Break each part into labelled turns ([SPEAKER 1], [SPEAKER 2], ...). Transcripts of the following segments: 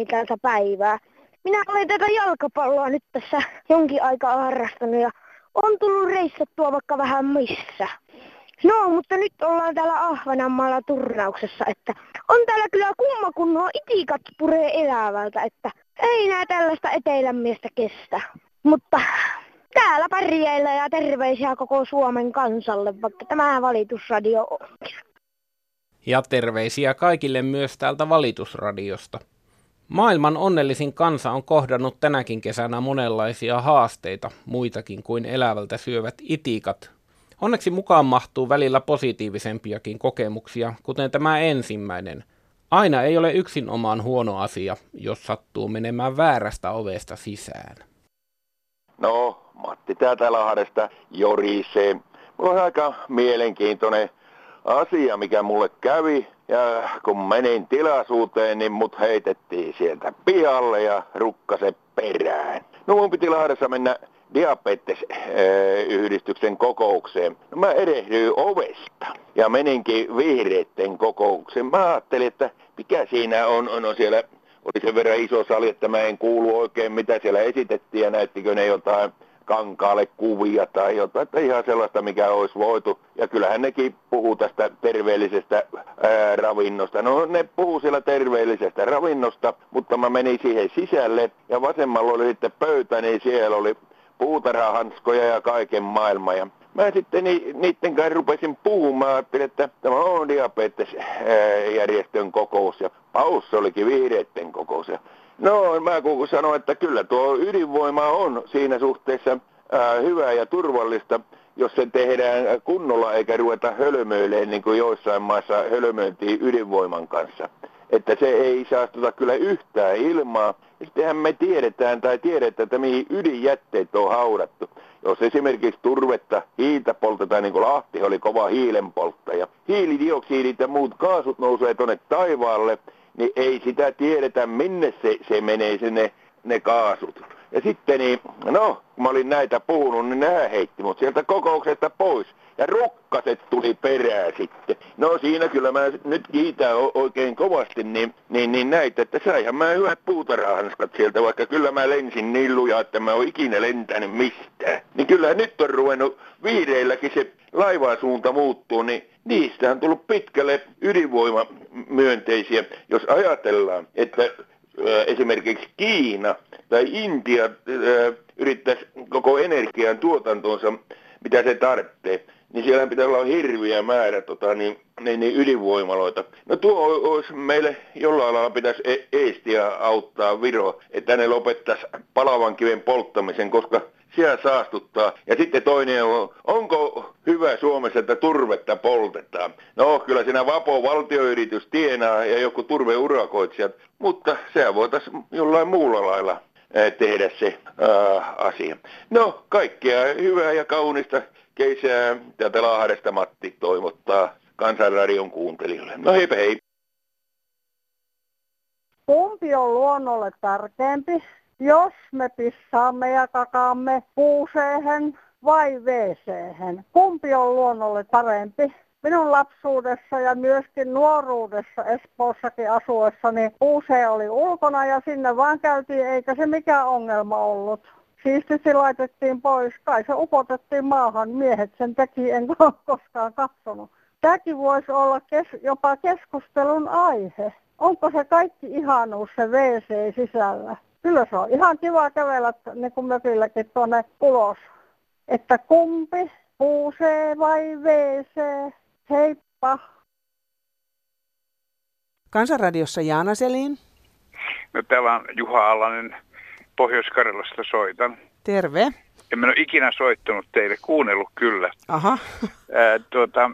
[SPEAKER 1] On täältä päivää. Minä olen tätä jalkapalloa nyt tässä jonkin aikaa harrastanut ja on tullut reissattua vaikka vähän missä. No, mutta nyt ollaan täällä Ahvenanmaalla turnauksessa, että on täällä kyllä kumma kun nuo itikat puree elävältä, että ei nää tällaista etelän miestä kestä. Mutta täällä pärjäillä ja terveisiä koko Suomen kansalle, vaikka tämä valitusradio onkin.
[SPEAKER 2] Ja terveisiä kaikille myös täältä valitusradiosta. Maailman onnellisin kansa on kohdannut tänäkin kesänä monenlaisia haasteita, muitakin kuin elävältä syövät itikat. Onneksi mukaan mahtuu välillä positiivisempiakin kokemuksia, kuten tämä ensimmäinen. Aina ei ole yksin omaan huono asia, jos sattuu menemään väärästä ovesta sisään.
[SPEAKER 3] No, Matti täältä Lahdesta jorisee. Mulla on aika mielenkiintoinen asia, mikä mulle kävi. Ja kun menin tilaisuuteen, niin mut heitettiin sieltä pihalle ja rukkase perään. No mun piti Lahdessa mennä diabetesyhdistyksen kokoukseen. No mä erehdyin ovesta ja meninkin vihreitten kokoukseen. Mä ajattelin, että mikä siinä on, on, on siellä, oli sen verran iso sali, että mä en kuulu oikein mitä siellä esitettiin ja näyttikö ne jotain kankaalle kuvia tai jotain, että ihan sellaista, mikä olisi voitu. Ja kyllähän nekin puhuu tästä terveellisestä ää, ravinnosta. No ne puhuu siellä terveellisestä ravinnosta, mutta mä menin siihen sisälle ja vasemmalla oli sitten pöytä, niin siellä oli puutarhahanskoja ja kaiken maailman. Ja mä sitten ni, niiden kanssa rupesin puhumaan, ajattelin, että tämä on diabetesjärjestön kokous ja Paussa olikin vihreiden kokous. Ja No, mä kun sanoin, että kyllä tuo ydinvoima on siinä suhteessa ää, hyvää ja turvallista, jos se tehdään kunnolla eikä ruveta hölmöilemään niin kuin joissain maissa hölmöintiin ydinvoiman kanssa. Että se ei saastuta kyllä yhtään ilmaa. Sittenhän me tiedetään tai tiedetään, että mihin ydinjätteet on haudattu. Jos esimerkiksi turvetta, hiiltä poltetaan, niin kuin Lahti oli kova hiilenpolttaja. Hiilidioksidit ja muut kaasut nousee tuonne taivaalle, niin ei sitä tiedetä, minne se, se menee sinne ne kaasut. Ja sitten niin, no, kun mä olin näitä puhunut, niin nämä heitti mut sieltä kokouksesta pois. Ja rukkaset tuli perään sitten. No siinä kyllä mä nyt kiitän oikein kovasti niin, niin, niin näitä, että saihan mä hyvät puutarhahanskat sieltä, vaikka kyllä mä lensin niin lujaa, että mä oon ikinä lentänyt mistään. Niin kyllä nyt on ruvennut viireilläkin se laivasuunta muuttuu, niin niistä on tullut pitkälle ydinvoimamyönteisiä. Jos ajatellaan, että esimerkiksi Kiina tai Intia yrittäisi koko energian tuotantonsa, mitä se tarvitsee, niin siellä pitää olla hirviä määrä tota, niin, niin, niin ydinvoimaloita. No tuo olisi meille jollain lailla pitäisi e- Eestiä auttaa Viro, että ne lopettaisi palavan kiven polttamisen, koska siellä saastuttaa. Ja sitten toinen on, onko hyvä Suomessa, että turvetta poltetaan? No kyllä siinä Vapo valtioyritys tienaa ja joku turveurakoitsijat, mutta se voitaisiin jollain muulla lailla tehdä se ää, asia. No, kaikkea hyvää ja kaunista keisää täältä Lahdesta Matti toivottaa Kansanradion kuuntelijoille. No heipä hei.
[SPEAKER 4] Kumpi on luonnolle tärkeämpi? Jos me pissaamme ja kakaamme puuseehen vai veeseehen? Kumpi on luonnolle parempi? Minun lapsuudessa ja myöskin nuoruudessa Espoossakin asuessani puusee oli ulkona ja sinne vaan käytiin eikä se mikään ongelma ollut. Siististi laitettiin pois, kai se upotettiin maahan, miehet sen teki, en koskaan katsonut. Tämäkin voisi olla kes- jopa keskustelun aihe. Onko se kaikki ihanuus se WC sisällä? Kyllä se on ihan kiva kävellä niin kuin mökilläkin tuonne ulos. Että kumpi, puusee vai WC? Heippa!
[SPEAKER 5] Kansanradiossa Jaana Selin.
[SPEAKER 6] No täällä on Juha Allanen Pohjois-Karjalasta soitan.
[SPEAKER 5] Terve.
[SPEAKER 6] En mä ole ikinä soittanut teille, kuunnellut kyllä.
[SPEAKER 5] Aha.
[SPEAKER 6] Ää, tuota,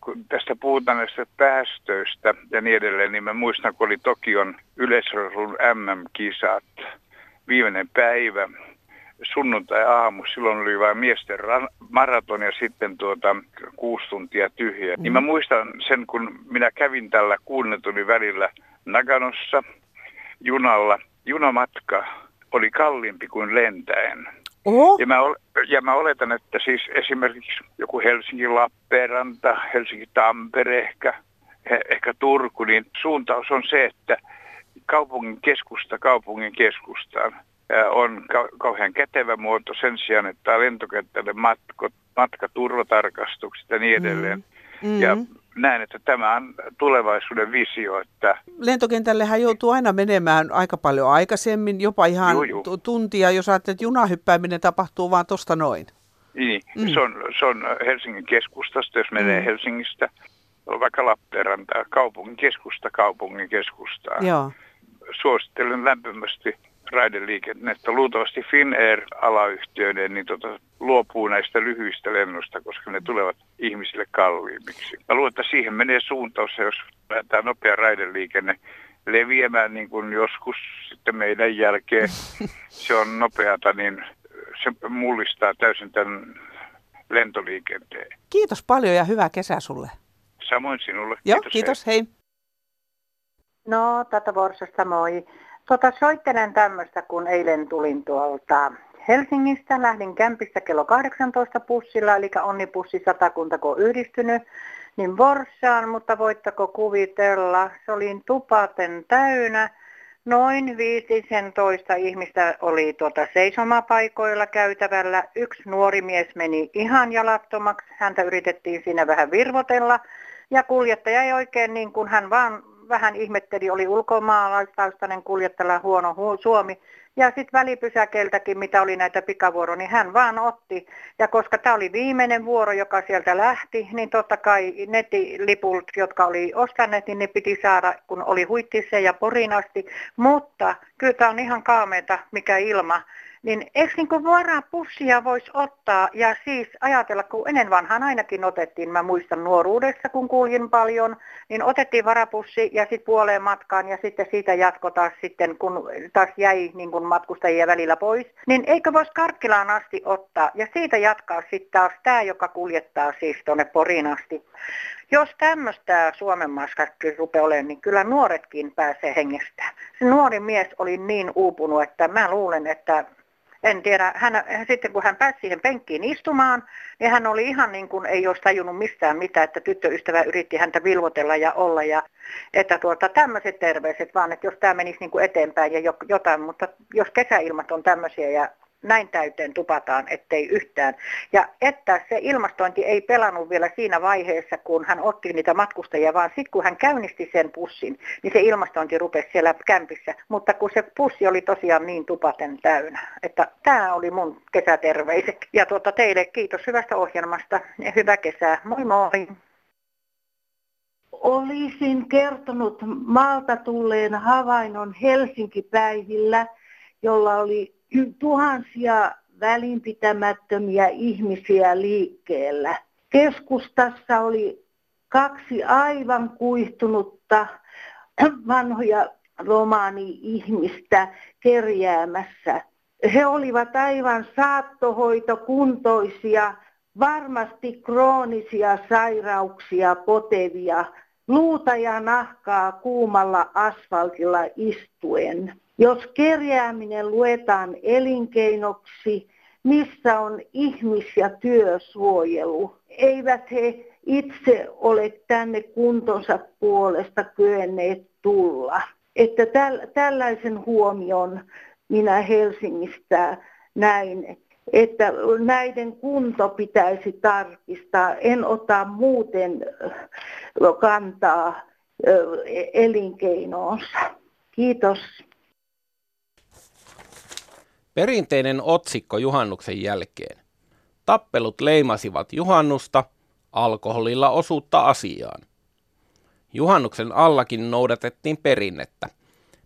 [SPEAKER 6] kun tästä puhutaan näistä päästöistä ja niin edelleen, niin mä muistan, kun oli Tokion yleisrasun MM-kisat, viimeinen päivä, sunnuntai-aamu, silloin oli vain miesten maraton ja sitten tuota kuusi tuntia tyhjä. Mm. Niin mä muistan sen, kun minä kävin tällä kuunnetuni välillä Naganossa junalla. Junamatka oli kalliimpi kuin lentäen.
[SPEAKER 5] Oho.
[SPEAKER 6] Ja, mä, ja mä oletan, että siis esimerkiksi joku Helsinki-Lappeenranta, Helsinki-Tampere ehkä, ehkä Turku, niin suuntaus on se, että kaupungin keskusta kaupungin keskustaan on kauhean kätevä muoto sen sijaan, että lentokentälle matko, matkaturvatarkastukset ja niin edelleen. Mm. Mm. Ja näen, että tämä on tulevaisuuden visio. Että...
[SPEAKER 5] Lentokentällehän joutuu aina menemään aika paljon aikaisemmin, jopa ihan joo, joo. tuntia, jos ajattelet, että junahyppääminen tapahtuu vaan tuosta noin.
[SPEAKER 6] Niin, mm. se, on, se on Helsingin keskustasta, jos menee mm. Helsingistä, vaikka Lappeenrantaa, kaupungin keskusta kaupungin keskustaa.
[SPEAKER 5] Joo.
[SPEAKER 6] Suosittelen lämpimästi raideliikennettä. Luultavasti Finnair-alayhtiöiden niin tota, luopuu näistä lyhyistä lennosta, koska ne tulevat ihmisille kalliimmiksi. Mä luulen, että siihen menee suuntaus, jos tämä nopea raideliikenne leviämään niin kuin joskus sitten meidän jälkeen. Se on nopeata, niin se mullistaa täysin tämän lentoliikenteen.
[SPEAKER 5] Kiitos paljon ja hyvää kesää sulle.
[SPEAKER 6] Samoin sinulle.
[SPEAKER 5] Joo, kiitos, kiitos hei. hei.
[SPEAKER 7] No, tätä Vorsasta moi. Tota, soittelen tämmöistä, kun eilen tulin tuolta Helsingistä. Lähdin kämpistä kello 18 pussilla, eli onnipussi satakuntako yhdistynyt, niin Vorsaan, mutta voittako kuvitella, se oli tupaten täynnä. Noin 15 ihmistä oli tuota seisomapaikoilla käytävällä. Yksi nuori mies meni ihan jalattomaksi. Häntä yritettiin siinä vähän virvotella. Ja kuljettaja ei oikein niin kuin hän vaan vähän ihmetteli, oli ulkomaalaistaustainen kuljettaja huono hu- suomi. Ja sitten välipysäkeiltäkin, mitä oli näitä pikavuoroja, niin hän vaan otti. Ja koska tämä oli viimeinen vuoro, joka sieltä lähti, niin totta kai nettiliput, jotka oli ostaneet, niin ne piti saada, kun oli huittissa ja porin asti. Mutta kyllä tämä on ihan kaameita, mikä ilma. Niin eikö niin kuin varapussia voisi ottaa ja siis ajatella, kun ennen vanhaan ainakin otettiin, mä muistan nuoruudessa kun kuljin paljon, niin otettiin varapussi ja sitten puoleen matkaan ja sitten siitä jatkotaan sitten, kun taas jäi niin kuin matkustajia välillä pois. Niin eikö voisi Karkkilaan asti ottaa ja siitä jatkaa sitten taas tämä, joka kuljettaa siis tuonne Poriin asti. Jos tämmöistä Suomen maskakin rupeaa olemaan, niin kyllä nuoretkin pääsee hengestään. Se nuori mies oli niin uupunut, että mä luulen, että en tiedä, hän, sitten kun hän pääsi siihen penkkiin istumaan, niin hän oli ihan niin kuin ei olisi tajunnut mistään mitään, että tyttöystävä yritti häntä vilvotella ja olla. Ja, että tuota, tämmöiset terveiset vaan, että jos tämä menisi niin kuin eteenpäin ja jotain, mutta jos kesäilmat on tämmöisiä ja näin täyteen tupataan, ettei yhtään. Ja että se ilmastointi ei pelannut vielä siinä vaiheessa, kun hän otti niitä matkustajia, vaan sitten kun hän käynnisti sen pussin, niin se ilmastointi rupesi siellä kämpissä. Mutta kun se pussi oli tosiaan niin tupaten täynnä, että tämä oli mun kesäterveiset. Ja tuota, teille kiitos hyvästä ohjelmasta ja hyvää kesää. Moi moi!
[SPEAKER 8] Olisin kertonut maalta tulleen havainnon Helsinki-päivillä, jolla oli tuhansia välinpitämättömiä ihmisiä liikkeellä. Keskustassa oli kaksi aivan kuihtunutta vanhoja romaani-ihmistä kerjäämässä. He olivat aivan saattohoitokuntoisia, varmasti kroonisia sairauksia potevia, luuta ja nahkaa kuumalla asfaltilla istuen. Jos kerjääminen luetaan elinkeinoksi, missä on ihmis- ja työsuojelu? Eivät he itse ole tänne kuntonsa puolesta kyenneet tulla. Että täl, tällaisen huomion minä Helsingistä näin, että näiden kunto pitäisi tarkistaa. En ota muuten kantaa elinkeinoonsa. Kiitos.
[SPEAKER 2] Perinteinen otsikko juhannuksen jälkeen. Tappelut leimasivat juhannusta, alkoholilla osuutta asiaan. Juhannuksen allakin noudatettiin perinnettä.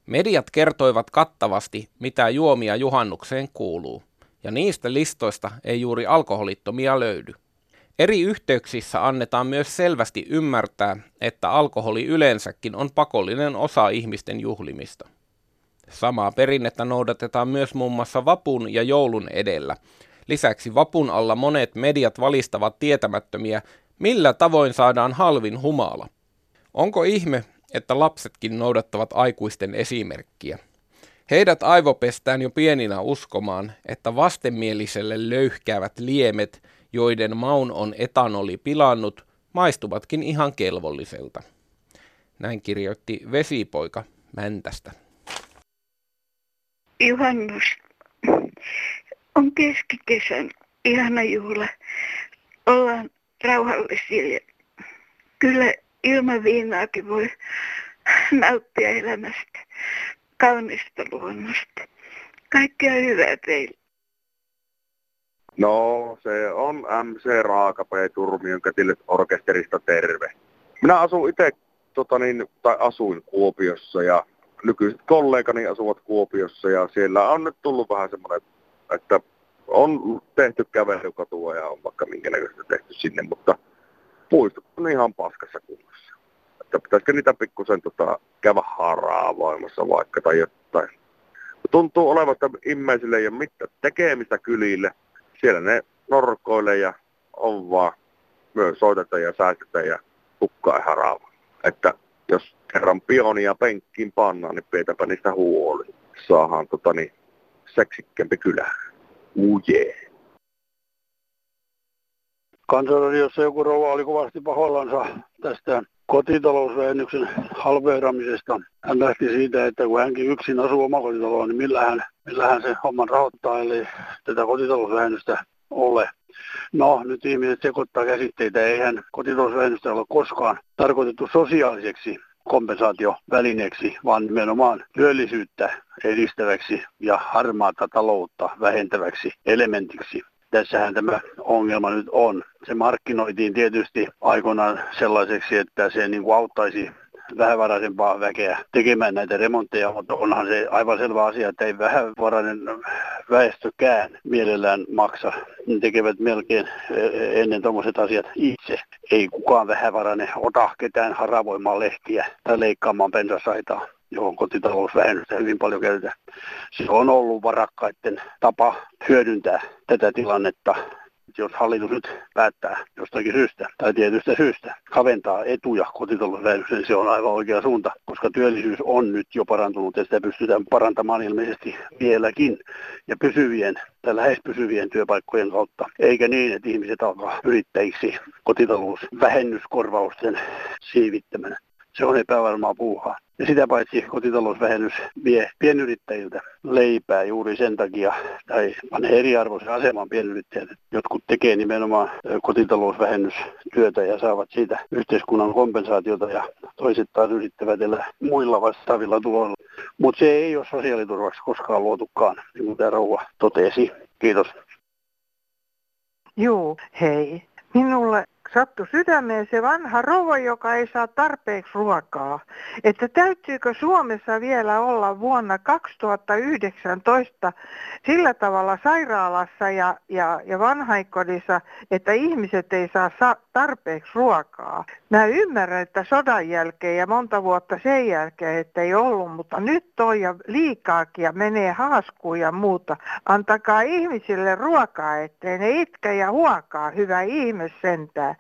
[SPEAKER 2] Mediat kertoivat kattavasti, mitä juomia juhannukseen kuuluu, ja niistä listoista ei juuri alkoholittomia löydy. Eri yhteyksissä annetaan myös selvästi ymmärtää, että alkoholi yleensäkin on pakollinen osa ihmisten juhlimista. Samaa perinnettä noudatetaan myös muun muassa vapun ja joulun edellä. Lisäksi vapun alla monet mediat valistavat tietämättömiä, millä tavoin saadaan halvin humala. Onko ihme, että lapsetkin noudattavat aikuisten esimerkkiä? Heidät aivopestään jo pieninä uskomaan, että vastenmieliselle löyhkäävät liemet, joiden maun on etanoli pilannut, maistuvatkin ihan kelvolliselta. Näin kirjoitti Vesipoika Mäntästä.
[SPEAKER 9] Juhannus on keskikesän ihana juhla. Ollaan rauhallisia kyllä ilman viinaakin voi nauttia elämästä, kaunista luonnosta. Kaikkea hyvää teille.
[SPEAKER 10] No, se on MC Raakapää Turmion kätilöt orkesterista terve. Minä asun itse, tota niin, tai asuin Kuopiossa ja nykyiset kollegani asuvat Kuopiossa ja siellä on nyt tullut vähän semmoinen, että on tehty kävelykatua ja on vaikka minkä näköistä tehty sinne, mutta puistot on ihan paskassa kunnossa. Että pitäisikö niitä pikkusen tota, käydä voimassa vaikka tai jotain. Tuntuu olevan, että ihmisille ei ole mitään tekemistä kylille. Siellä ne norkoilee ja on vaan myös soitetaan ja säästetään ja tukkaa ihan raava. Että jos kerran pionia penkkiin pannaan, niin pidetäänpä niistä huoli. Saahan tota niin, seksikkempi kylä. Uje.
[SPEAKER 11] Kansanradiossa joku rouva oli kovasti pahoillansa tästä kotitalousvähennyksen halveeramisesta. Hän lähti siitä, että kun hänkin yksin asuu omakotitaloon, niin millähän, millähän se homman rahoittaa, eli tätä kotitalousvähennystä ole. No, nyt ihmiset sekoittaa käsitteitä. Eihän kotitalousvähennystä ole koskaan tarkoitettu sosiaaliseksi kompensaatiovälineeksi, vaan nimenomaan työllisyyttä edistäväksi ja harmaata taloutta vähentäväksi elementiksi. Tässähän tämä ongelma nyt on. Se markkinoitiin tietysti aikoinaan sellaiseksi, että se niin kuin auttaisi vähävaraisempaa väkeä tekemään näitä remontteja, mutta onhan se aivan selvä asia, että ei vähävarainen väestökään mielellään maksa. Ne tekevät melkein e, ennen tuommoiset asiat itse. Ei kukaan vähävarainen ota ketään haravoimaan lehtiä tai leikkaamaan pensasaitaa johon kotitalousvähennystä hyvin paljon käytetään. Se on ollut varakkaiden tapa hyödyntää tätä tilannetta jos hallitus nyt päättää jostakin syystä tai tietystä syystä kaventaa etuja kotitalousvähennyksen, niin se on aivan oikea suunta, koska työllisyys on nyt jo parantunut ja sitä pystytään parantamaan ilmeisesti vieläkin ja pysyvien tai lähes pysyvien työpaikkojen kautta, eikä niin, että ihmiset alkaa yrittäjiksi kotitalousvähennyskorvausten siivittämänä. Se on epävarmaa puuhaa. Ja sitä paitsi kotitalousvähennys vie pienyrittäjiltä leipää juuri sen takia, tai panee eriarvoisen aseman pienyrittäjät. Jotkut tekee nimenomaan kotitalousvähennystyötä ja saavat siitä yhteiskunnan kompensaatiota ja toiset taas yrittävät elää muilla vastaavilla tuloilla. Mutta se ei ole sosiaaliturvaksi koskaan luotukaan, niin kuin tämä rouva totesi. Kiitos.
[SPEAKER 12] Joo, hei. Minulle sattui sydämeen se vanha rouva, joka ei saa tarpeeksi ruokaa. Että täytyykö Suomessa vielä olla vuonna 2019 sillä tavalla sairaalassa ja, ja, ja vanhainkodissa, että ihmiset ei saa tarpeeksi ruokaa. Mä ymmärrän, että sodan jälkeen ja monta vuotta sen jälkeen, että ei ollut, mutta nyt toi ja liikaakin ja menee haaskuun ja muuta. Antakaa ihmisille ruokaa, ettei ne itke ja huokaa, hyvä ihme sentään.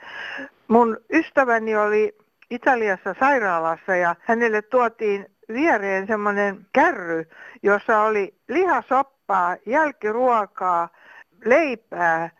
[SPEAKER 12] Mun ystäväni oli Italiassa sairaalassa ja hänelle tuotiin viereen semmoinen kärry, jossa oli lihasoppaa, jälkiruokaa, leipää,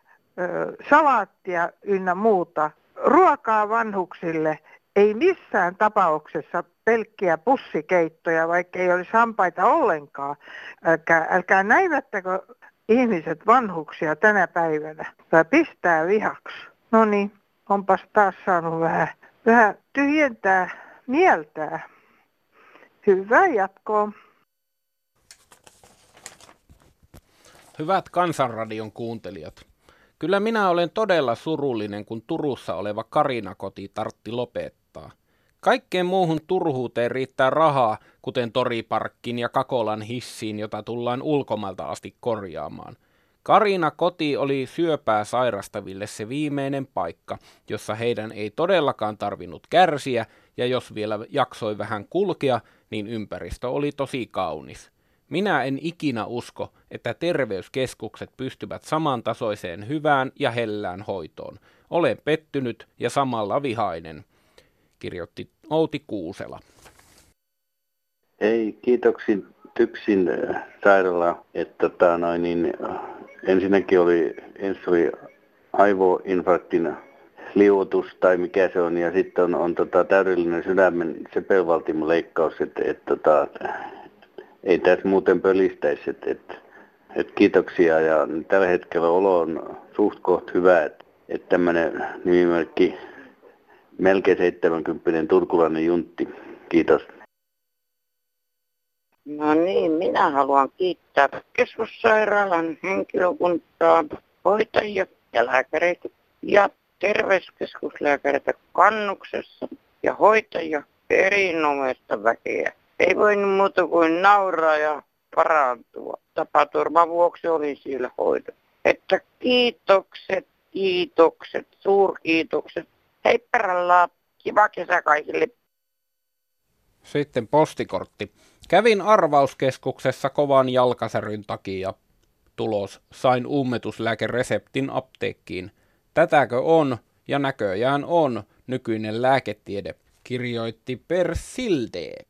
[SPEAKER 12] salaattia ynnä muuta. Ruokaa vanhuksille ei missään tapauksessa pelkkiä pussikeittoja, vaikka ei olisi hampaita ollenkaan. Älkää, älkää näivättäkö ihmiset vanhuksia tänä päivänä. Tai pistää vihaksi. No niin, onpas taas saanut vähän, vähän tyhjentää mieltää. Hyvää jatkoa.
[SPEAKER 2] Hyvät Kansanradion kuuntelijat. Kyllä minä olen todella surullinen, kun Turussa oleva Karinakoti tartti lopettaa. Kaikkeen muuhun turhuuteen riittää rahaa, kuten Toriparkkin ja Kakolan hissiin, jota tullaan ulkomailta asti korjaamaan – Karina koti oli syöpää sairastaville se viimeinen paikka, jossa heidän ei todellakaan tarvinnut kärsiä, ja jos vielä jaksoi vähän kulkea, niin ympäristö oli tosi kaunis. Minä en ikinä usko, että terveyskeskukset pystyvät samantasoiseen hyvään ja hellään hoitoon. Olen pettynyt ja samalla vihainen, kirjoitti Outi Kuusela.
[SPEAKER 13] Ei, kiitoksin Typsin äh, sairaala, että tämä noin, niin, ensinnäkin oli, ensin oli aivoinfarktin liuotus tai mikä se on, ja sitten on, on tota, täydellinen sydämen sepelvaltimoleikkaus, että et, tota, ei tässä muuten pölistäisi, että et, et kiitoksia, ja tällä hetkellä olo on suht koht hyvä, että et tämmöinen nimimerkki melkein 70 turkulainen juntti. Kiitos.
[SPEAKER 14] No niin, minä haluan kiittää keskussairaalan henkilökuntaa, hoitajia ja lääkäreitä ja terveyskeskuslääkäreitä kannuksessa ja hoitajia erinomaista väkeä. Ei voi muuta kuin nauraa ja parantua. Tapaturman vuoksi olin siellä hoito. Että kiitokset, kiitokset, suurkiitokset. Heipparalla, kiva kesä kaikille.
[SPEAKER 2] Sitten postikortti. Kävin arvauskeskuksessa kovan jalkasäryn takia. Tulos. Sain ummetuslääkereseptin apteekkiin. Tätäkö on, ja näköjään on, nykyinen lääketiede, kirjoitti Persilde.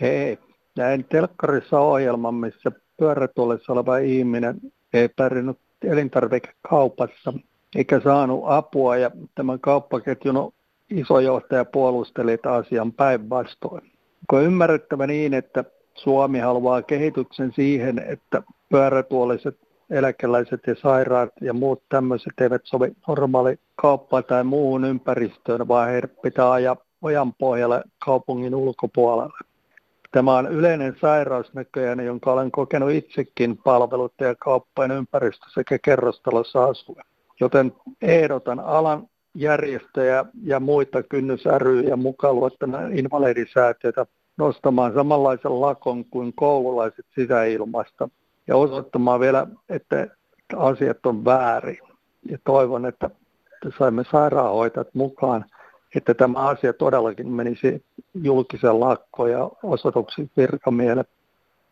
[SPEAKER 15] Hei, näin telkkarissa ohjelman, missä pyörätuolissa oleva ihminen ei pärjännyt elintarvikekaupassa eikä saanut apua ja tämän kauppaketjun isojohtaja puolusteli asian päinvastoin. Onko ymmärrettävä niin, että Suomi haluaa kehityksen siihen, että pyörätuoliset eläkeläiset ja sairaat ja muut tämmöiset eivät sovi normaali kauppaan tai muuhun ympäristöön, vaan heidät pitää ajaa ojan pohjalle kaupungin ulkopuolelle. Tämä on yleinen sairaus näköjään, jonka olen kokenut itsekin palveluiden ja kauppojen ympäristö sekä kerrostalossa asuen. Joten ehdotan alan järjestöjä ja muita kynnys ja mukaan luettuna invalidisäätiötä nostamaan samanlaisen lakon kuin koululaiset sisäilmasta ja osoittamaan vielä, että asiat on väärin. Ja toivon, että saimme sairaanhoitajat mukaan, että tämä asia todellakin menisi julkisen lakkoon ja osoituksi virkamielle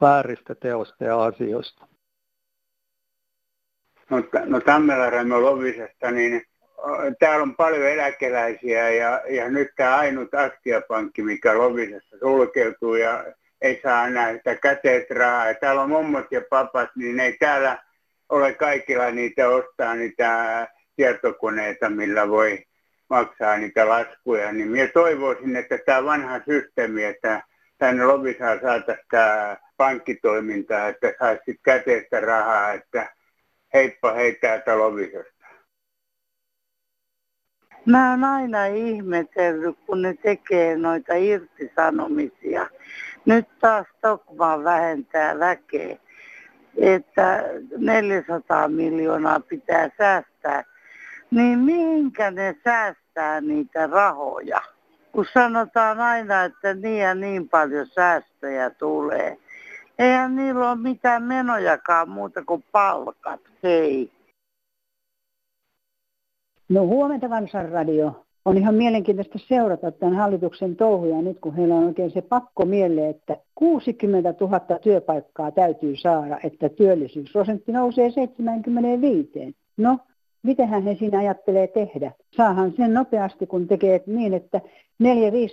[SPEAKER 15] vääristä teosta ja asioista.
[SPEAKER 16] No, no Tammelaremme Lovisesta, niin täällä on paljon eläkeläisiä ja, ja nyt tämä ainut astiapankki, mikä Lovisessa sulkeutuu ja ei saa enää sitä käteisrahaa. Ja täällä on mummot ja papat, niin ei täällä ole kaikilla niitä ostaa niitä tietokoneita, millä voi maksaa niitä laskuja. Niin minä toivoisin, että tämä vanha systeemi, että tänne Lovisaan saataisiin tämä pankkitoimintaa, että saisi käteistä rahaa, että heippa hei täältä Lovisasta.
[SPEAKER 17] Mä oon aina ihmetellyt, kun ne tekee noita irtisanomisia. Nyt taas Tokma vähentää väkeä, että 400 miljoonaa pitää säästää. Niin minkä ne säästää niitä rahoja? Kun sanotaan aina, että niin ja niin paljon säästöjä tulee. Eihän niillä ole mitään menojakaan muuta kuin palkat. Hei.
[SPEAKER 18] No huomenta Kansanradio. On ihan mielenkiintoista seurata tämän hallituksen touhuja nyt, kun heillä on oikein se pakko mieleen, että 60 000 työpaikkaa täytyy saada, että työllisyysprosentti nousee 75. No, mitenhän he siinä ajattelee tehdä? Saahan sen nopeasti, kun tekee niin, että 4-5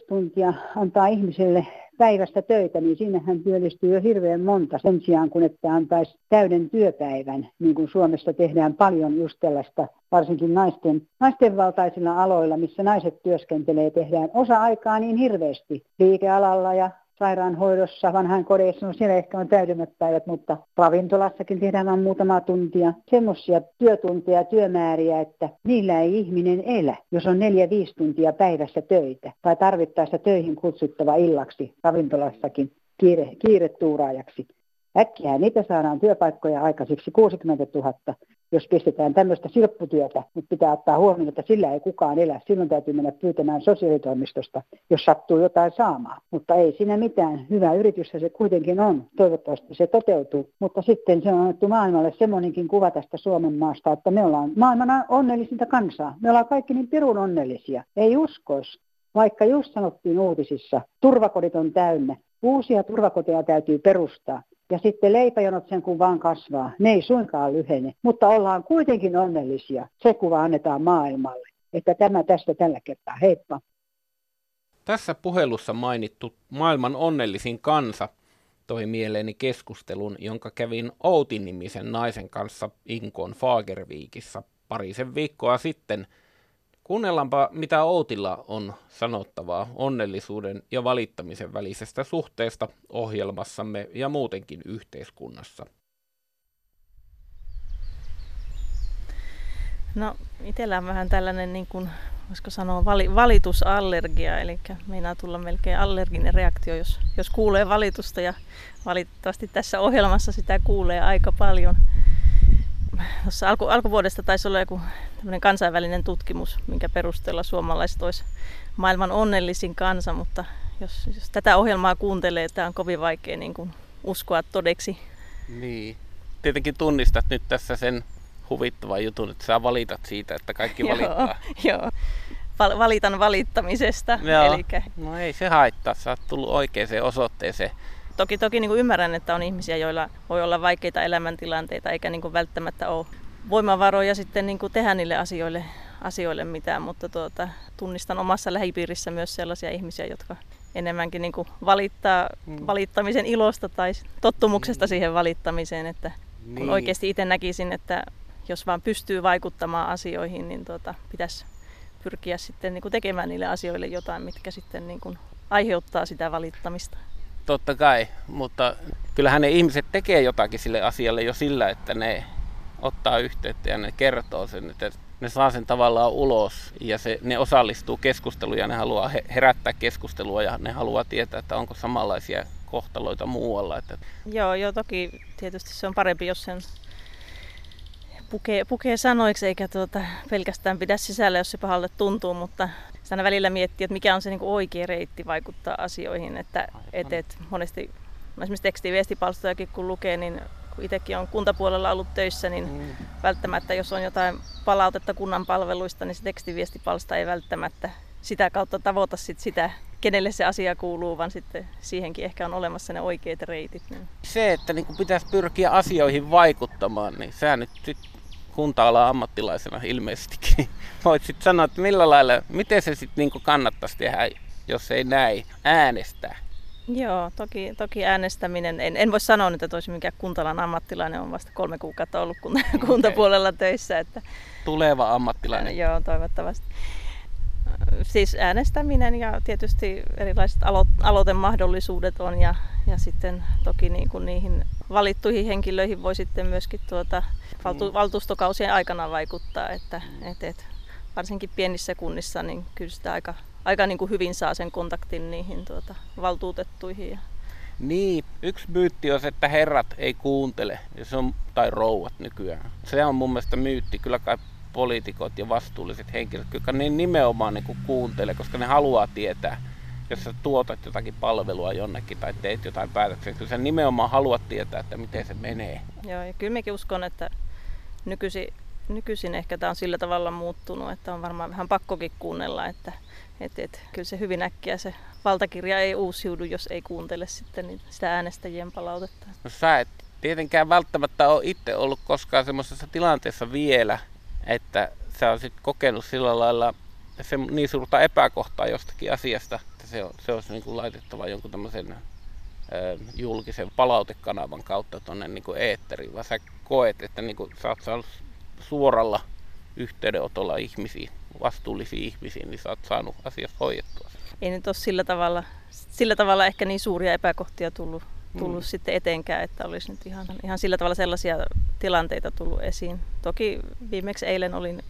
[SPEAKER 18] tuntia antaa ihmiselle päivästä töitä, niin sinnehän työllistyy jo hirveän monta sen sijaan, kun että antaisi täyden työpäivän, niin kuin Suomessa tehdään paljon just tällaista, varsinkin naisten, naisten valtaisilla aloilla, missä naiset työskentelee, tehdään osa-aikaa niin hirveästi liikealalla ja sairaanhoidossa, vanhaan kodeissa, no siellä ehkä on täydemmät päivät, mutta ravintolassakin tehdään vain muutama tuntia. Semmoisia työtunteja, työmääriä, että niillä ei ihminen elä, jos on neljä, viisi tuntia päivässä töitä tai tarvittaessa töihin kutsuttava illaksi ravintolassakin kiire, kiiretuuraajaksi. Äkkiä niitä saadaan työpaikkoja aikaiseksi 60 000 jos pistetään tämmöistä silpputyötä, mutta pitää ottaa huomioon, että sillä ei kukaan elä. Silloin täytyy mennä pyytämään sosiaalitoimistosta, jos sattuu jotain saamaan. Mutta ei siinä mitään. Hyvä yritys se kuitenkin on. Toivottavasti se toteutuu. Mutta sitten se on annettu maailmalle semmoinenkin kuva tästä Suomen maasta, että me ollaan maailman onnellisinta kansaa. Me ollaan kaikki niin pirun onnellisia. Ei uskois. Vaikka just sanottiin uutisissa, turvakodit on täynnä. Uusia turvakoteja täytyy perustaa. Ja sitten leipäjonot sen kun vaan kasvaa. Ne ei suinkaan lyhene, mutta ollaan kuitenkin onnellisia. Se kuva annetaan maailmalle. Että tämä tästä tällä kertaa. Heippa.
[SPEAKER 2] Tässä puhelussa mainittu maailman onnellisin kansa toi mieleeni keskustelun, jonka kävin Outin nimisen naisen kanssa Inkoon Fagerviikissa parisen viikkoa sitten – Kuunnellaanpa, mitä Outilla on sanottavaa onnellisuuden ja valittamisen välisestä suhteesta ohjelmassamme ja muutenkin yhteiskunnassa.
[SPEAKER 19] No itsellä on vähän tällainen, niin kuin, voisiko sanoa, vali, valitusallergia, eli meinaa tulla melkein allerginen reaktio, jos, jos kuulee valitusta ja valitettavasti tässä ohjelmassa sitä kuulee aika paljon. Tuossa alku, alkuvuodesta taisi olla joku kansainvälinen tutkimus, minkä perusteella suomalaiset olisi maailman onnellisin kansa, mutta jos, jos tätä ohjelmaa kuuntelee, tämä on kovin vaikea niin kuin uskoa todeksi.
[SPEAKER 2] Niin. Tietenkin tunnistat nyt tässä sen huvittavan jutun, että sä valitat siitä, että kaikki valittaa.
[SPEAKER 19] joo, Val- valitan valittamisesta.
[SPEAKER 2] Joo. Elikkä... No ei se haittaa, sä oot tullut oikeaan osoitteeseen.
[SPEAKER 19] Toki, toki niin kuin ymmärrän, että on ihmisiä, joilla voi olla vaikeita elämäntilanteita, eikä niin kuin välttämättä ole voimavaroja sitten niin kuin tehdä niille asioille, asioille mitään, mutta tuota, tunnistan omassa lähipiirissä myös sellaisia ihmisiä, jotka enemmänkin niin kuin valittaa mm. valittamisen ilosta tai tottumuksesta mm. siihen valittamiseen, että niin. kun oikeasti itse näkisin, että jos vaan pystyy vaikuttamaan asioihin, niin tuota, pitäisi pyrkiä sitten niin kuin tekemään niille asioille jotain, mitkä sitten niin kuin aiheuttaa sitä valittamista.
[SPEAKER 2] Totta kai, mutta kyllähän ne ihmiset tekee jotakin sille asialle jo sillä, että ne ottaa yhteyttä ja ne kertoo sen, että ne saa sen tavallaan ulos ja se, ne osallistuu keskusteluun ja ne haluaa herättää keskustelua ja ne haluaa tietää, että onko samanlaisia kohtaloita muualla. Että...
[SPEAKER 19] Joo, joo, toki tietysti se on parempi, jos sen pukee, pukee sanoiksi eikä tuota, pelkästään pidä sisällä, jos se pahalle tuntuu, mutta sitä välillä miettii, että mikä on se niin oikea reitti vaikuttaa asioihin. Että, et, et, monesti no esimerkiksi tekstiviestipalstojakin kun lukee, niin kun itsekin on kuntapuolella ollut töissä, niin mm. välttämättä jos on jotain palautetta kunnan palveluista, niin se tekstiviestipalsta ei välttämättä sitä kautta tavoita sit sitä, kenelle se asia kuuluu, vaan sitten siihenkin ehkä on olemassa ne oikeat reitit. Niin.
[SPEAKER 2] Se, että niin pitäisi pyrkiä asioihin vaikuttamaan, niin sehän nyt sit kunta-alan ammattilaisena ilmeisestikin. Voit sitten sanoa, että millä lailla, miten se sitten niin kannattaisi tehdä, jos ei näin, äänestää.
[SPEAKER 19] Joo, toki, toki äänestäminen, en, en voi sanoa että olisi mikään kuntalan ammattilainen, on vasta kolme kuukautta ollut kun, okay. kuntapuolella töissä. Että,
[SPEAKER 2] Tuleva ammattilainen.
[SPEAKER 19] Joo, toivottavasti. Siis äänestäminen ja tietysti erilaiset alo- aloitemahdollisuudet on ja, ja sitten toki niin kuin niihin valittuihin henkilöihin voi sitten myöskin tuota, valtu- mm. valtuustokausien aikana vaikuttaa, että et, et, varsinkin pienissä kunnissa niin kyllä sitä aika, aika niin kuin hyvin saa sen kontaktin niihin tuota, valtuutettuihin. Ja...
[SPEAKER 2] Niin, yksi myytti on se, että herrat ei kuuntele, ja se on, tai rouvat nykyään. Se on mun mielestä myytti. Kyllä kai poliitikot ja vastuulliset henkilöt, jotka ne nimenomaan niin kuin kuuntelee, koska ne haluaa tietää, jos sä tuotat jotakin palvelua jonnekin tai teet jotain päätöksiä, kyllä sä nimenomaan haluat tietää, että miten se menee.
[SPEAKER 19] Joo, ja kyllä mekin uskon, että nykyisin, nykyisin ehkä tämä on sillä tavalla muuttunut, että on varmaan vähän pakkokin kuunnella, että et, et, kyllä se hyvin äkkiä se valtakirja ei uusiudu, jos ei kuuntele sitten niin sitä äänestäjien palautetta.
[SPEAKER 2] No sä et tietenkään välttämättä ole itse ollut koskaan semmoisessa tilanteessa vielä, että sä olisit kokenut sillä lailla se niin suurta epäkohtaa jostakin asiasta, että se, se olisi niin kuin laitettava jonkun tämmöisen julkisen palautekanavan kautta tuonne niin eetteriin, vaan sä koet, että niin kuin, sä oot saanut suoralla yhteydenotolla ihmisiin, vastuullisiin ihmisiin, niin sä oot saanut asiat hoidettua.
[SPEAKER 19] Ei nyt ole sillä tavalla, sillä tavalla ehkä niin suuria epäkohtia tullut, tullut mm. sitten eteenkään, että olisi nyt ihan, ihan sillä tavalla sellaisia tilanteita tullut esiin. Toki viimeksi eilen olin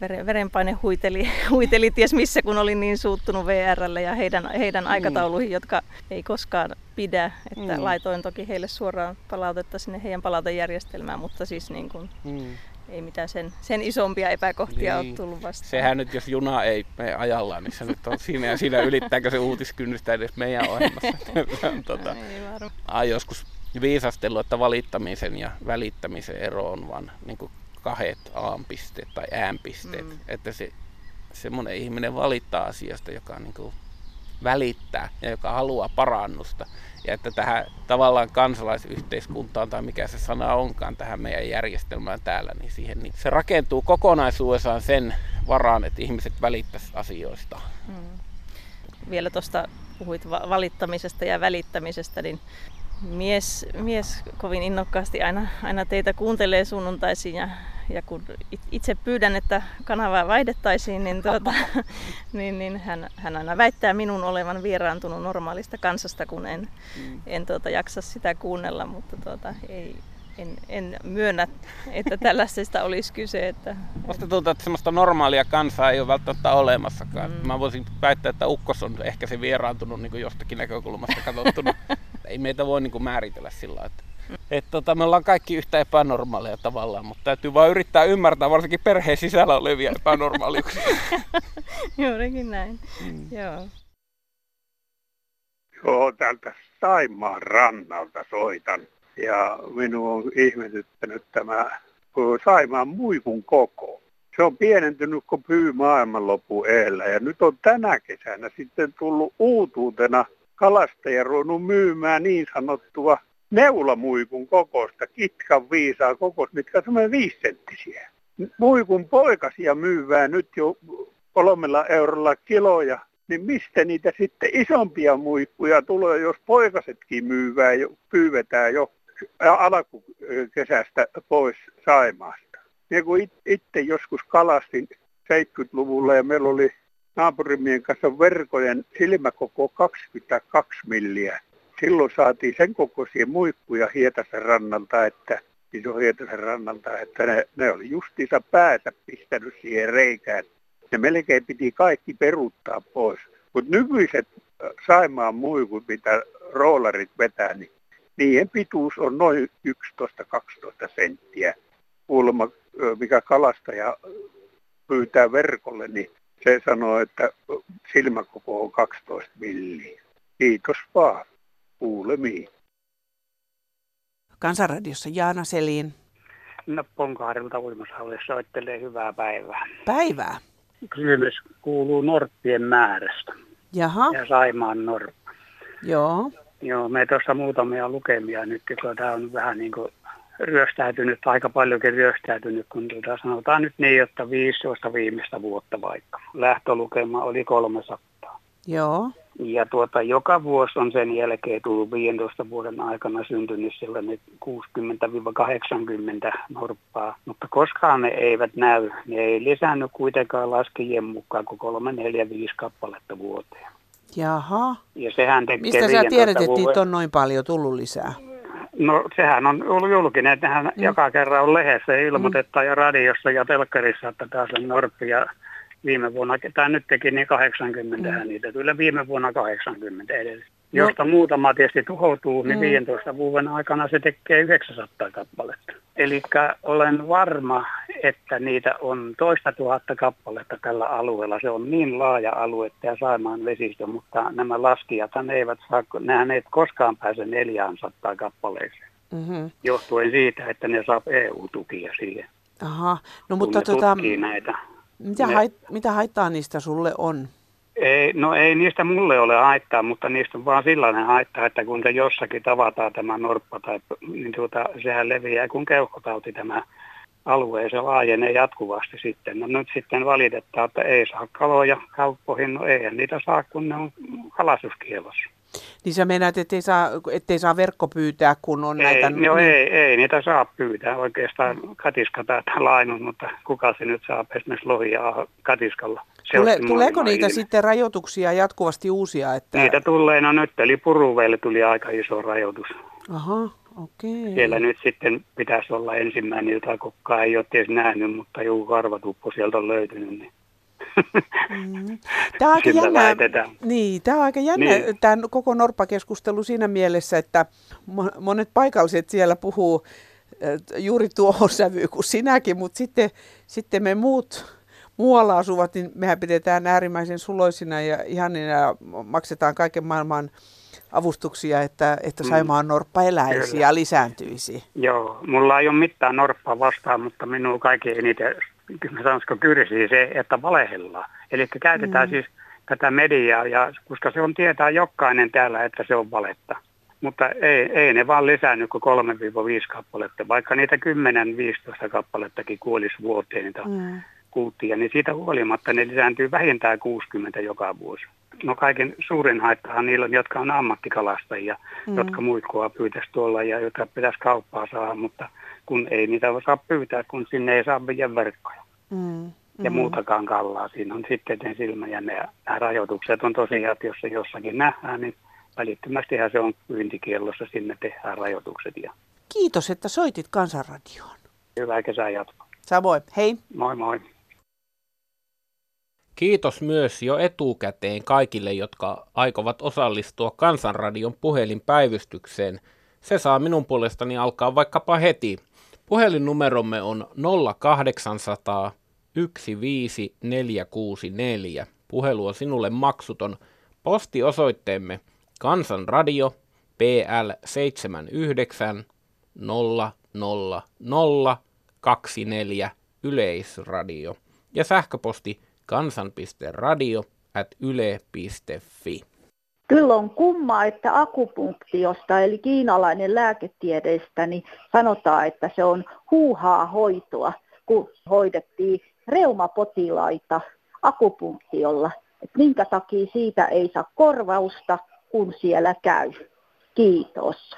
[SPEAKER 19] verenpaine huiteli, huiteli ties missä, kun olin niin suuttunut VRlle ja heidän, heidän mm. aikatauluihin, jotka ei koskaan pidä. Että mm. laitoin toki heille suoraan palautetta sinne heidän palautejärjestelmään, mutta siis niin kuin, mm. ei mitään sen, sen isompia epäkohtia niin. ole tullut vastaan.
[SPEAKER 2] Sehän nyt, jos juna ei mene ajallaan, niin se nyt on siinä ja siinä ylittääkö se uutiskynnystä edes meidän ohjelmassa. tota, ai joskus viisastellut, että valittamisen ja välittämisen ero on vaan niin kuin kahdet A-pisteet tai ään-pisteet. Mm. Että se, semmoinen ihminen valittaa asiasta, joka niin kuin välittää ja joka haluaa parannusta. Ja että tähän tavallaan kansalaisyhteiskuntaan tai mikä se sana onkaan tähän meidän järjestelmään täällä, niin siihen niin se rakentuu kokonaisuudessaan sen varaan, että ihmiset välittäisivät asioista. Mm.
[SPEAKER 19] Vielä tuosta puhuit valittamisesta ja välittämisestä, niin mies, mies kovin innokkaasti aina, aina teitä kuuntelee sunnuntaisin ja, ja kun itse pyydän, että kanavaa vaihdettaisiin, niin, tuota, niin, niin hän, hän aina väittää minun olevan vieraantunut normaalista kansasta, kun en, mm. en tuota, jaksa sitä kuunnella, mutta tuota, ei, en, en myönnä, että tällaisesta olisi kyse. Että,
[SPEAKER 2] Musta tuntuu, että semmoista normaalia kansaa ei ole välttämättä olemassakaan. Mm. Mä voisin väittää, että Ukkos on ehkä se vieraantunut niin jostakin näkökulmasta katsottuna. ei meitä voi niin määritellä sillä että et tota, me ollaan kaikki yhtä epänormaaleja tavallaan, mutta täytyy vaan yrittää ymmärtää varsinkin perheen sisällä olevia epänormaaliuksia.
[SPEAKER 19] Juurikin näin, mm. joo.
[SPEAKER 20] Joo, täältä Saimaan rannalta soitan. Ja minua on ihmetyttänyt tämä Saimaan muikun koko. Se on pienentynyt kuin pyy maailmanloppu eellä. Ja nyt on tänä kesänä sitten tullut uutuutena kalastaja ruvennut myymään niin sanottua neulamuikun kokosta, kitkan viisaa kokosta, mitkä on semmoinen viisenttisiä. Muikun poikasia myyvää nyt jo kolmella eurolla kiloja, niin mistä niitä sitten isompia muikkuja tulee, jos poikasetkin myyvää jo, pyydetään jo alkukesästä pois Saimaasta. Ja kun itse joskus kalastin 70-luvulla ja meillä oli naapurimien kanssa verkojen silmäkoko 22 milliä. Silloin saatiin sen kokoisia muikkuja Hietasen rannalta, että iso Hietasen rannalta, että ne, ne oli justiinsa päätä pistänyt siihen reikään. Ne melkein piti kaikki peruuttaa pois. Mutta nykyiset Saimaan muikut, mitä roolarit vetää, niin niiden pituus on noin 11-12 senttiä. Kuulemma, mikä kalastaja pyytää verkolle, niin se sanoo, että silmäkoko on 12 milliä. Kiitos vaan. Kuulemiin.
[SPEAKER 5] Kansanradiossa Jaana Selin.
[SPEAKER 21] No Ponkaarilta uimashalle soittelee hyvää päivää.
[SPEAKER 5] Päivää.
[SPEAKER 21] Kysymys kuuluu norppien määrästä.
[SPEAKER 5] Jaha.
[SPEAKER 21] Ja Saimaan norppa.
[SPEAKER 5] Joo.
[SPEAKER 21] Joo, me tuossa muutamia lukemia nyt, kun tämä on vähän niin kuin ryöstäytynyt, aika paljonkin ryöstäytynyt, kun tuota, sanotaan nyt niin, että 15 viimeistä vuotta vaikka. Lähtölukema oli 300.
[SPEAKER 5] Joo.
[SPEAKER 21] Ja tuota, joka vuosi on sen jälkeen tullut 15 vuoden aikana syntynyt sellainen 60-80 norppaa, mutta koskaan ne eivät näy. Ne ei lisännyt kuitenkaan laskijien mukaan kuin 3, 4, 5 kappaletta vuoteen.
[SPEAKER 5] Jaha.
[SPEAKER 21] Ja sehän tekee
[SPEAKER 5] Mistä sä tiedät, että niitä on noin paljon tullut lisää?
[SPEAKER 21] No sehän on ollut julkinen, että hän mm. joka kerran on lehdessä ilmoitetaan mm. ja radiossa ja telkkarissa, että taas on norppi ja viime vuonna, tai nyt teki niin 80 mm. niitä, kyllä viime vuonna 80 edelleen. No. Josta muutama tietysti tuhoutuu, niin mm. 15 vuoden aikana se tekee 900 kappaletta. Eli olen varma, että niitä on toista tuhatta kappaletta tällä alueella. Se on niin laaja alue ja Saimaan vesistö, mutta nämä laskijat eivät saa, nehän eivät koskaan pääse 400 kappaleeseen. Mm-hmm. Johtuen siitä, että ne saa EU-tukia siihen.
[SPEAKER 5] Aha, no mutta tota,
[SPEAKER 21] näitä.
[SPEAKER 5] Mitä, ne, hait, mitä haittaa niistä sulle on?
[SPEAKER 21] Ei, no ei niistä mulle ole haittaa, mutta niistä on vaan sellainen haittaa, että kun se jossakin tavataan tämä norppa, tai, niin tuota, sehän leviää kun keuhkotauti tämä alue se laajenee jatkuvasti sitten. No nyt sitten valitetaan, että ei saa kaloja kauppoihin, no ei niitä saa, kun ne on kalastuskielossa.
[SPEAKER 5] Niin sä meinaat, ettei saa, ettei saa verkko pyytää, kun on
[SPEAKER 21] ei,
[SPEAKER 5] näitä...
[SPEAKER 21] No niin... ei, ei, niitä saa pyytää oikeastaan katiska täällä ainut, mutta kuka se nyt saa esimerkiksi lohia katiskalla.
[SPEAKER 5] Se Tule, tuleeko niitä ilme. sitten rajoituksia jatkuvasti uusia? Että...
[SPEAKER 21] Niitä tulee, no nyt eli Puruveille tuli aika iso rajoitus.
[SPEAKER 5] Aha, okei. Okay.
[SPEAKER 21] Siellä nyt sitten pitäisi olla ensimmäinen, jota kukaan ei ole tietysti nähnyt, mutta joku karvatuppo sieltä on löytynyt, niin
[SPEAKER 5] Mm. Tämä on aika jännä, niin, tämä on aika jännä niin. tämä koko Norppa-keskustelu siinä mielessä, että monet paikalliset siellä puhuu juuri tuohon sävyyn kuin sinäkin, mutta sitten, sitten me muut muualla asuvat, niin mehän pidetään äärimmäisen suloisina ja ihanina ja maksetaan kaiken maailman avustuksia, että, että mm. Saimaan norppa eläisi Kyllä. ja lisääntyisi.
[SPEAKER 21] Joo, mulla ei ole mitään norppaa vastaan, mutta minun kaikkein eniten sanoisiko kyrsii se, että valehellaan. Eli käytetään mm. siis tätä mediaa, ja, koska se on tietää jokainen täällä, että se on valetta. Mutta ei, ei ne vaan lisännyt kuin 3-5 kappaletta, vaikka niitä 10-15 kappalettakin kuolisi vuoteen niitä mm. kuuttia, niin siitä huolimatta ne lisääntyy vähintään 60 joka vuosi. No kaiken suurin haittahan niillä on, jotka on ammattikalastajia, mm. jotka muikkoa pyytäisi tuolla ja jotka pitäisi kauppaa saada, mutta kun ei niitä saa pyytää, kun sinne ei saa viedä verkkoja. Mm. Ja mm. muutakaan kallaa. Siinä on sitten ne silmä ja ne, nämä rajoitukset on tosiaan, että jos se jossakin nähdään, niin välittömästihän se on pyyntikiellossa, sinne tehdään rajoitukset. Ja...
[SPEAKER 5] Kiitos, että soitit Kansanradioon.
[SPEAKER 21] Hyvää kesää jatkoa.
[SPEAKER 5] Samoin, hei.
[SPEAKER 21] Moi moi.
[SPEAKER 2] Kiitos myös jo etukäteen kaikille, jotka aikovat osallistua Kansanradion puhelinpäivystykseen. Se saa minun puolestani alkaa vaikkapa heti. Puhelinnumeromme on 0800 15464. Puhelu on sinulle maksuton. Postiosoitteemme Kansanradio PL 79 00024 Yleisradio ja sähköposti kansan.radio at yle.fi.
[SPEAKER 22] Kyllä on kumma, että akupunktiosta eli kiinalainen lääketiedeestä niin sanotaan, että se on huuhaa hoitoa, kun hoidettiin reumapotilaita akupunktiolla. Et minkä takia siitä ei saa korvausta, kun siellä käy. Kiitos.